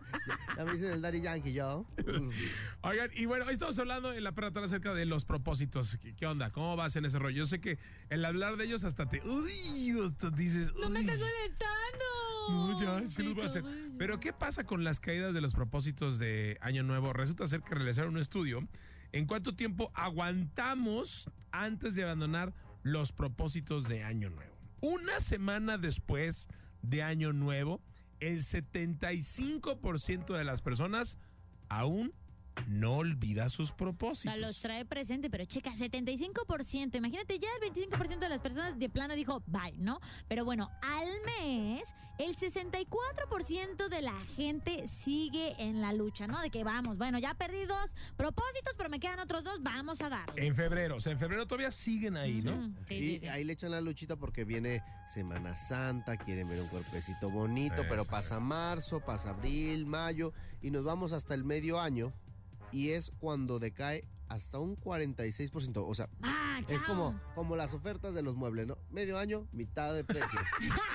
ya me dicen el Daddy Yankee, yo. Oigan, y bueno, hoy estamos hablando en la tarde acerca de los propósitos. ¿Qué, qué onda? ¿Cómo vas en ese rollo? Yo sé que el hablar de ellos hasta te... Uy, hasta dices... ¡No me estás molestando! No, ya, sí los voy a hacer. Pero ¿qué pasa con las caídas de los propósitos de Año Nuevo? Resulta ser que realizaron un estudio en cuánto tiempo aguantamos antes de abandonar los propósitos de Año Nuevo. Una semana después de Año Nuevo, el 75% de las personas aún no olvida sus O sea, propósitos. los trae presente, pero checa, 75%. Imagínate, ya el 25% de las personas de plano dijo bye, ¿no? Pero bueno, al mes, el 64% de la gente sigue en la lucha, ¿no? De que vamos, bueno, ya perdí dos propósitos, pero me quedan otros dos, vamos a darle. En febrero, o sea, en febrero todavía siguen ahí, ¿no? Ujú, sí, y sí, sí. ahí le echan la luchita porque viene Semana Santa, quieren ver un cuerpecito bonito, pero pasa marzo, pasa abril, mayo y nos vamos hasta el medio año y es cuando decae hasta un 46%. O sea, Ah, es como, como las ofertas de los muebles, ¿no? Medio año, mitad de precio,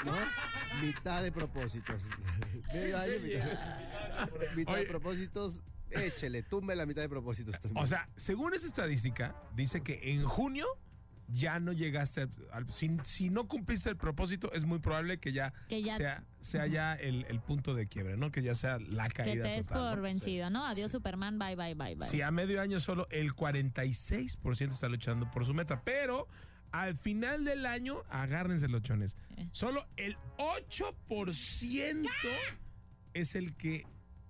¿no? mitad de propósitos. medio año, mitad, mitad de propósitos. Échele, tumbe la mitad de propósitos también. O sea, según esa estadística, dice que en junio ya no llegaste al... Si, si no cumpliste el propósito, es muy probable que ya, Que ya- sea, sea ya el, el punto de quiebre, ¿no? Que ya sea la Que caída te des total, por ¿no? vencido, ¿no? Adiós, Superman, bye, bye, bye, bye. Si a medio año solo el 46% está luchando por su meta, pero al final del año, agárrense los chones, Eh. solo el 8% es el que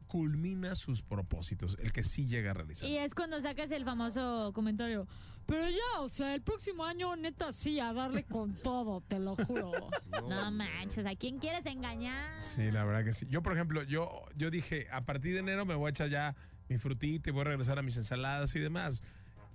culmina sus propósitos, el que sí llega a realizar. Y es cuando sacas el famoso comentario. Pero ya, o sea, el próximo año, neta, sí, a darle con todo, te lo juro. No, manches, ¿a quién quieres engañar? Sí, la verdad que sí. Yo, por ejemplo, yo, yo dije, a partir de enero me voy a echar ya mi frutita y voy a regresar a mis ensaladas y demás.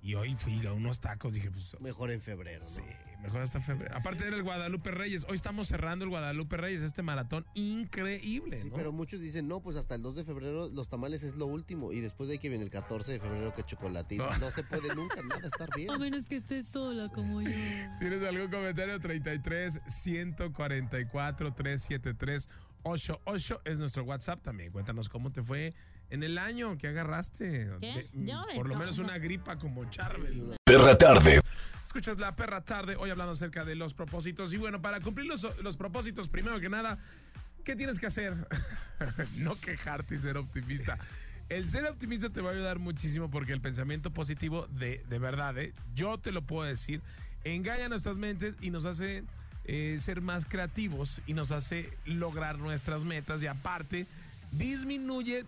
Y hoy fui a unos tacos, dije, pues Mejor en febrero, ¿no? sí, mejor hasta febrero. Aparte era el Guadalupe Reyes. Hoy estamos cerrando el Guadalupe Reyes, este maratón increíble. Sí, ¿no? pero muchos dicen, no, pues hasta el 2 de febrero los tamales es lo último. Y después de ahí que viene el 14 de febrero que chocolatito. No. No, se puede nunca nada estar bien. A menos que estés sola como yo. ¿Tienes algún comentario? 33 144 373 88 es nuestro WhatsApp también. Cuéntanos cómo te fue en el año que agarraste. ¿Qué? De- Yo de por lo todo. menos una gripa como Charbel. Perra tarde. Escuchas la perra tarde, hoy hablando acerca de los propósitos. Y bueno, para cumplir los, los propósitos, primero que nada, ¿qué tienes que hacer? no quejarte y ser optimista. El ser optimista te va a ayudar muchísimo porque el pensamiento positivo, de, de verdad, ¿eh? yo te lo puedo decir, engaña nuestras mentes y nos hace eh, ser más creativos y nos hace lograr nuestras metas y aparte disminuye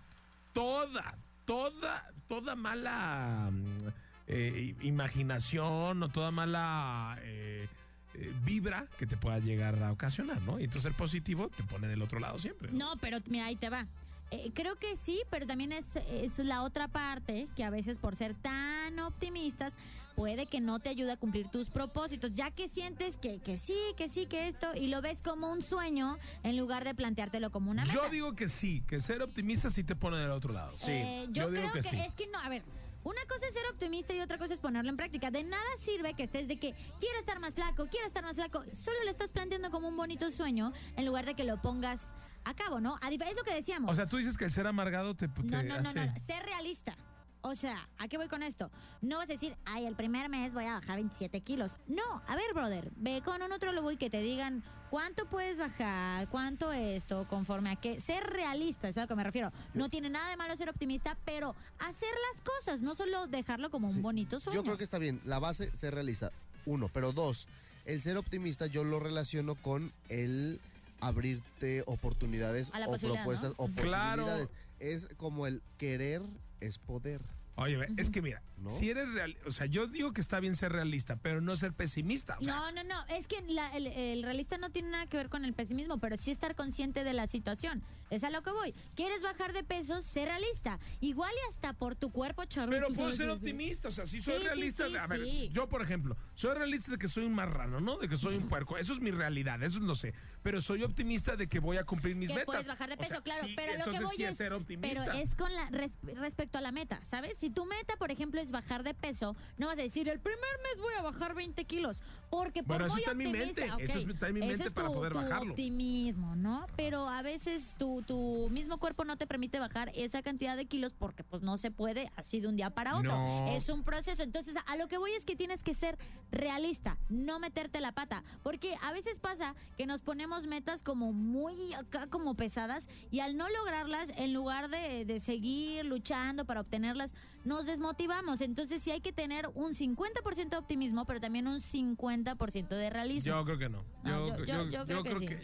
toda, toda, toda mala mm, eh, imaginación o toda mala eh, eh, vibra que te pueda llegar a ocasionar, ¿no? Y entonces el positivo te pone del otro lado siempre. No, pero mira, ahí te va. Eh, creo que sí, pero también es, es la otra parte que a veces por ser tan optimistas puede que no te ayude a cumplir tus propósitos, ya que sientes que, que sí, que sí, que esto, y lo ves como un sueño en lugar de planteártelo como una meta. Yo digo que sí, que ser optimista sí te pone del otro lado. Eh, yo, Yo digo creo que que, sí. es que no, a ver. Una cosa es ser optimista y otra cosa es ponerlo en práctica. De nada sirve que estés de que quiero estar más flaco, quiero estar más flaco. Solo lo estás planteando como un bonito sueño en lugar de que lo pongas a cabo, ¿no? Es lo que decíamos. O sea, tú dices que el ser amargado te, te No, no, no, no, Ser realista. O sea, ¿a qué voy con esto? No vas a decir, ay, el primer mes voy a bajar 27 kilos. No, a ver, brother, ve con un nutrólogo y que te digan cuánto puedes bajar, cuánto esto, conforme a qué. Ser realista, es a lo que me refiero. No tiene nada de malo ser optimista, pero hacer las cosas, no solo dejarlo como un Sí. bonito sueño. Yo creo que está bien. La base, ser realista. Uno, pero dos, el ser optimista yo lo relaciono con el abrirte oportunidades A la o propuestas ¿no? o Claro. posibilidades. Es como el querer es poder. Oye, es que mira, ¿No? si eres real, o sea, yo digo que está bien ser realista, pero no ser pesimista. O sea, No, no, no. Es que la- el, el realista no tiene nada que ver con el pesimismo, pero sí estar consciente de la situación. Es a lo que voy. ¿Quieres bajar de peso? Sé realista. Igual y hasta por tu cuerpo, charro. Pero puedo ser optimista, o sea, si soy Sí, realista, sí, a ver, sí. yo por ejemplo, soy realista de que soy un marrano, ¿no? De que soy un puerco, eso es mi realidad, eso lo sé, pero soy optimista de que voy a cumplir mis que metas. puedes bajar de O peso, sea, claro, sí, pero lo que voy sí es, es ser optimista. pero es con la res- respecto a la meta, ¿sabes? si tu meta, por ejemplo, es bajar de peso, no vas a decir, el primer mes voy a bajar 20 kilos, porque por Pero eso está en mi optimista- mente, eso está en mi mente es para poder tu bajarlo. optimismo, ¿no? Pero a veces tu, tu mismo cuerpo no te permite bajar esa cantidad de kilos porque pues no se puede así de un día para otro. No. Es un proceso. Entonces, a lo que voy es que tienes que ser realista, no meterte la pata, porque a veces pasa que nos ponemos metas como muy acá como pesadas y al no lograrlas, en lugar de, de seguir luchando para obtenerlas, nos desmotivamos. Entonces, sí hay que tener un 50% de optimismo, pero también un 50% de realismo. Yo creo que no.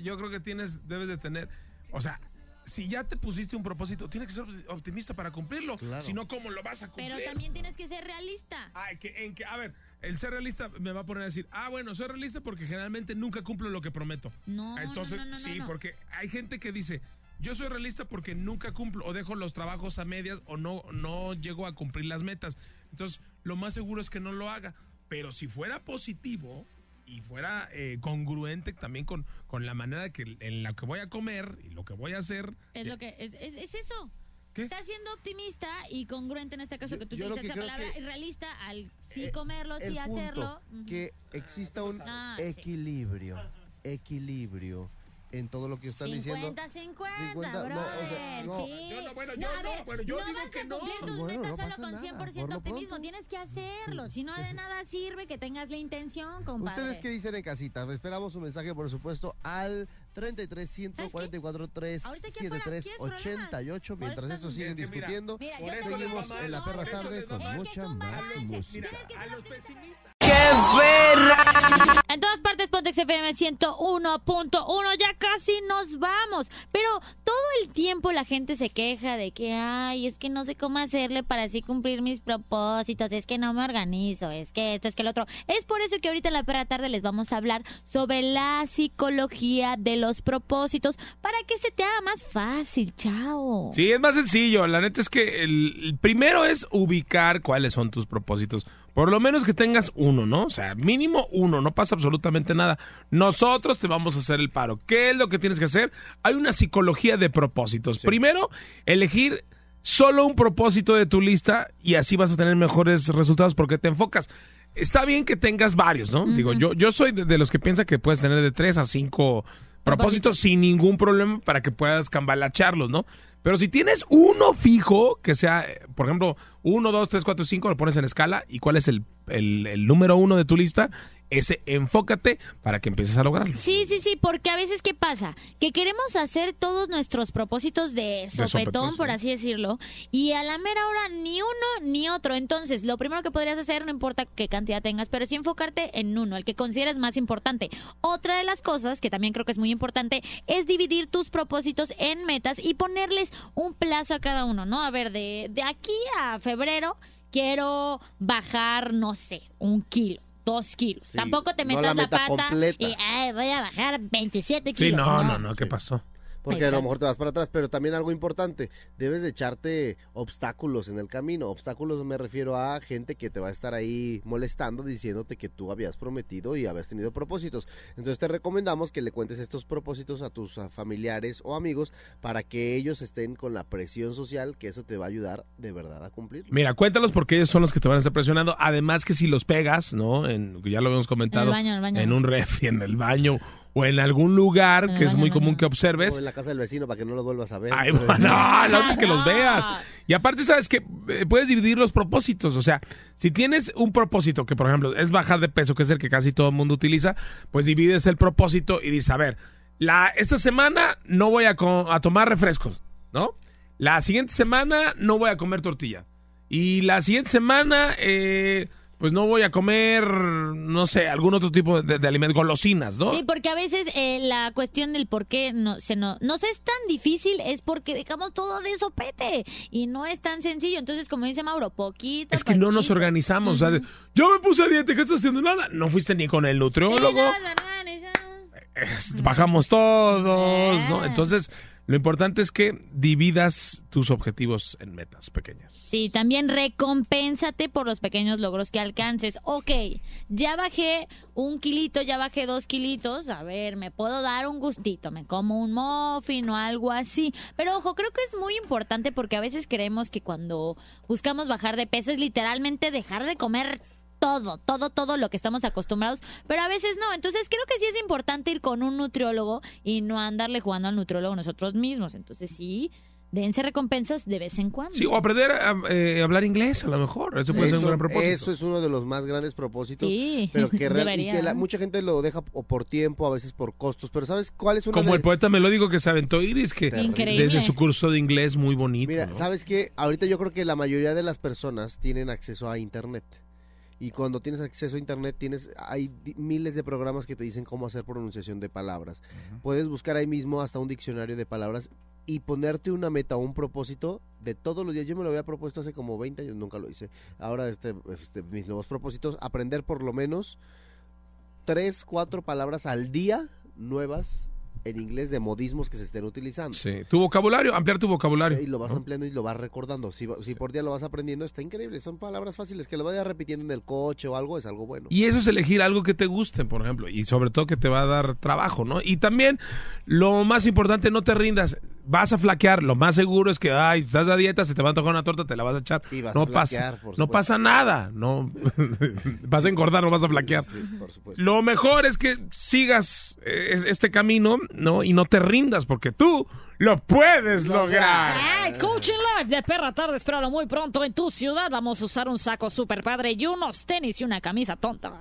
Yo, creo que tienes debes de tener, o sea, si ya te pusiste un propósito, tienes que ser optimista para cumplirlo. Claro. Si no, ¿cómo lo vas a cumplir? Pero también tienes que ser realista. Ay, que, en que, a ver, el ser realista me va a poner a decir, ah, bueno, soy realista porque generalmente nunca cumplo lo que prometo. No, Entonces, no, no, no, sí, no. porque hay gente que dice, yo soy realista porque nunca cumplo o dejo los trabajos a medias o no, no llego a cumplir las metas. Entonces, lo más seguro es que no lo haga. Pero si fuera positivo y fuera eh, congruente también con, con la manera que, en la que voy a comer y lo que voy a hacer. Es lo que es, es, es eso. ¿Qué? Estás siendo optimista y congruente en este caso Yo- que tú que esa palabra que- realista al sí Eh, comerlo, el sí punto, hacerlo. Que exista un Ah, sí. equilibrio, equilibrio en todo lo que están diciendo. 50 50, 50, brother. no, o sea, no. sí. Yo no, bueno, No, yo a no, ver, bueno, yo no digo vas que a no. cumplir tus Bueno, metas no solo con nada, 100% por lo optimismo. Tienes que hacerlo. Si no, de nada sirve que tengas la intención, compadre. ¿Ustedes qué dicen en casita? Esperamos su mensaje, por supuesto, al 33 144 373 88. Mientras esto siguen mira, discutiendo, Mira, a seguimos en la no, perra por eso tarde con mucha más música. Ser A los pesimistas. En todas partes, Pontex FM 101.1, ya casi nos vamos. Pero todo el tiempo la gente se queja de que, ay, es que no sé cómo hacerle para así cumplir mis propósitos, es que no me organizo, es que esto, es que el otro. Es por eso que ahorita en la perra tarde les vamos a hablar sobre la psicología de los propósitos para que se te haga más fácil, chao. Sí, es más sencillo. La neta es que el, el primero es ubicar cuáles son tus propósitos. Por lo menos que tengas uno, ¿no? O sea, mínimo uno, no pasa absolutamente nada. Nosotros te vamos a hacer el paro. ¿Qué es lo que tienes que hacer? Hay una psicología de propósitos. Primero, elegir solo un propósito de tu lista y así vas a tener mejores resultados porque te enfocas. Está bien que tengas varios, ¿no? Digo, yo, yo soy de, de los que piensa que puedes tener de tres a cinco propósitos sin ningún problema para que puedas cambalacharlos, ¿no? Pero si tienes uno fijo, que sea, por ejemplo, uno, dos, tres, cuatro, cinco, lo pones en escala, ¿y cuál es el, el- el número uno de tu lista? Ese enfócate para que empieces a lograrlo. Sí, sí, sí, porque a veces ¿qué pasa? Que queremos hacer todos nuestros propósitos de sopetón, sopetón, por sí. así decirlo, y a la mera hora ni uno ni otro. Entonces, lo primero que podrías hacer, no importa qué cantidad tengas, pero sí enfocarte en uno, el que consideres más importante. Otra de las cosas, que también creo que es muy importante, es dividir tus propósitos en metas y ponerles un plazo a cada uno, ¿no? A ver, de, de aquí a febrero quiero bajar, no sé, un kilo. Dos kilos. Sí, Tampoco te no metas la la, meta pata completa. y ay, voy a bajar 27 Sí, kilos. no, no, no, ¿qué pasó? Porque a lo mejor te vas para atrás, pero también algo importante, debes de echarte obstáculos en el camino. Obstáculos me refiero a gente que te va a estar ahí molestando diciéndote que tú habías prometido y habías tenido propósitos. Entonces te recomendamos que le cuentes estos propósitos a tus familiares o amigos para que ellos estén con la presión social, que eso te va a ayudar de verdad a cumplirlo. Mira, cuéntalos porque ellos son los que te van a estar presionando. Además que si los pegas, ¿no? En, ya lo habíamos comentado. En el baño, en el baño. en un refri, en el baño o en algún lugar que es muy común que observes. O en la casa del vecino para que no lo vuelvas a ver. Ay, no, la otra es que los veas. Y aparte, sabes que Eh, puedes dividir los propósitos. O sea, si tienes un propósito que, por ejemplo, es bajar de peso, que es el que casi todo el mundo utiliza, pues divides el propósito y dices, a ver, la, esta semana no voy a, a tomar refrescos, ¿no? La siguiente semana no voy a comer tortilla. Y la siguiente semana, eh, pues no voy a comer, no sé, algún otro tipo de, de alimentos, golosinas, ¿no? Sí, porque a veces eh, la cuestión del por qué no, se no, nos es tan difícil es porque dejamos todo de sopete y no es tan sencillo. Entonces, como dice Mauro, poquito. Es que no nos organizamos. o sea, yo me puse a dieta, ¿qué estás haciendo? Nada. No fuiste ni con el Sí, nutriólogo. bajamos todos, ¿no? Entonces, Lo importante es que dividas tus objetivos en metas pequeñas. Sí, también recompénsate por los pequeños logros que alcances. Ok, ya bajé un kilito, ya bajé dos kilitos. A ver, me puedo dar un gustito, me como un muffin o algo así. Pero ojo, creo que es muy importante porque a veces creemos que cuando buscamos bajar de peso es literalmente dejar de comer todo, todo, todo lo que estamos acostumbrados, pero a veces no. Entonces creo que sí es importante ir con un nutriólogo y no andarle jugando al nutriólogo nosotros mismos. Entonces sí, dense recompensas de vez en cuando. Sí, o aprender a eh, hablar inglés a lo mejor. Eso puede ser un gran propósito. eso es uno de los más grandes propósitos. Sí, pero que, real- y que la- ¿no? mucha gente lo deja o por tiempo, a veces por costos. Pero ¿sabes cuál es una Como de- el poeta melódico que se aventó Iris, que Increíble. desde su curso de inglés muy bonito. Mira, ¿no? ¿sabes qué? Ahorita yo creo que la mayoría de las personas tienen acceso a Internet. Y cuando tienes acceso a Internet, tienes hay miles de programas que te dicen cómo hacer pronunciación de palabras. Puedes buscar ahí mismo hasta un diccionario de palabras y ponerte una meta o un propósito de todos los días. Yo me lo había propuesto hace como 20 años, nunca lo hice. Ahora este, este, mis nuevos propósitos, aprender por lo menos tres, cuatro palabras al día nuevas en inglés de modismos que se estén utilizando. Sí, tu vocabulario, ampliar tu vocabulario. Y lo vas ¿no? ampliando y lo vas recordando. Si, si por día lo vas aprendiendo, está increíble. Son palabras fáciles. Que lo vayas repitiendo en el coche o algo es algo bueno. Y eso es elegir algo que te guste, por ejemplo, y sobre todo que te va a dar trabajo, ¿no? Y también, lo más importante, no te rindas. Vas a flaquear, lo más seguro es que, ay, estás a dieta, se te va a tocar una torta, te la vas a echar. Y vas no a pasa, flaquear, por no pasa nada, no vas a engordar, no vas a flaquear. Sí, por supuesto. Lo mejor es que sigas eh, es- este camino, ¿no? Y no te rindas, porque tú lo puedes lograr. Ay, Coaching Live de Perra Tarde, espéralo muy pronto en tu ciudad. Vamos a usar un saco super padre y unos tenis y una camisa tonta.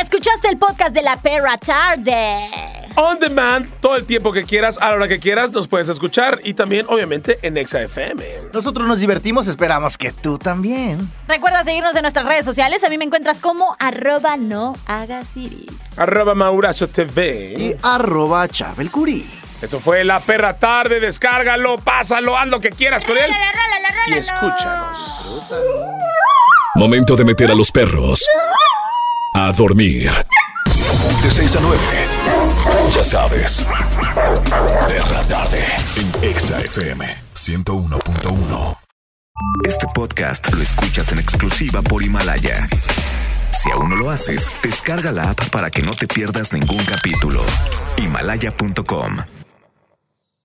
Escuchaste el podcast de la perra tarde. On demand, todo el tiempo que quieras, a la hora que quieras, nos puedes escuchar y también, obviamente, en Exa FM. Nosotros nos divertimos, esperamos que tú también. Recuerda seguirnos en nuestras redes sociales. A mí me encuentras como arroba no hagas iris. Arroba Maurazo TV. Y arroba Charbel Curí. Eso fue La Perra Tarde, descárgalo, pásalo, haz lo que quieras con él y escúchanos. Momento de meter a los perros a dormir. De 6 a 9. Ya sabes. Perra tarde en Exa FM 101.1. Este podcast lo escuchas en exclusiva por Himalaya. Si aún no lo haces, descarga la app para que no te pierdas ningún capítulo. Himalaya.com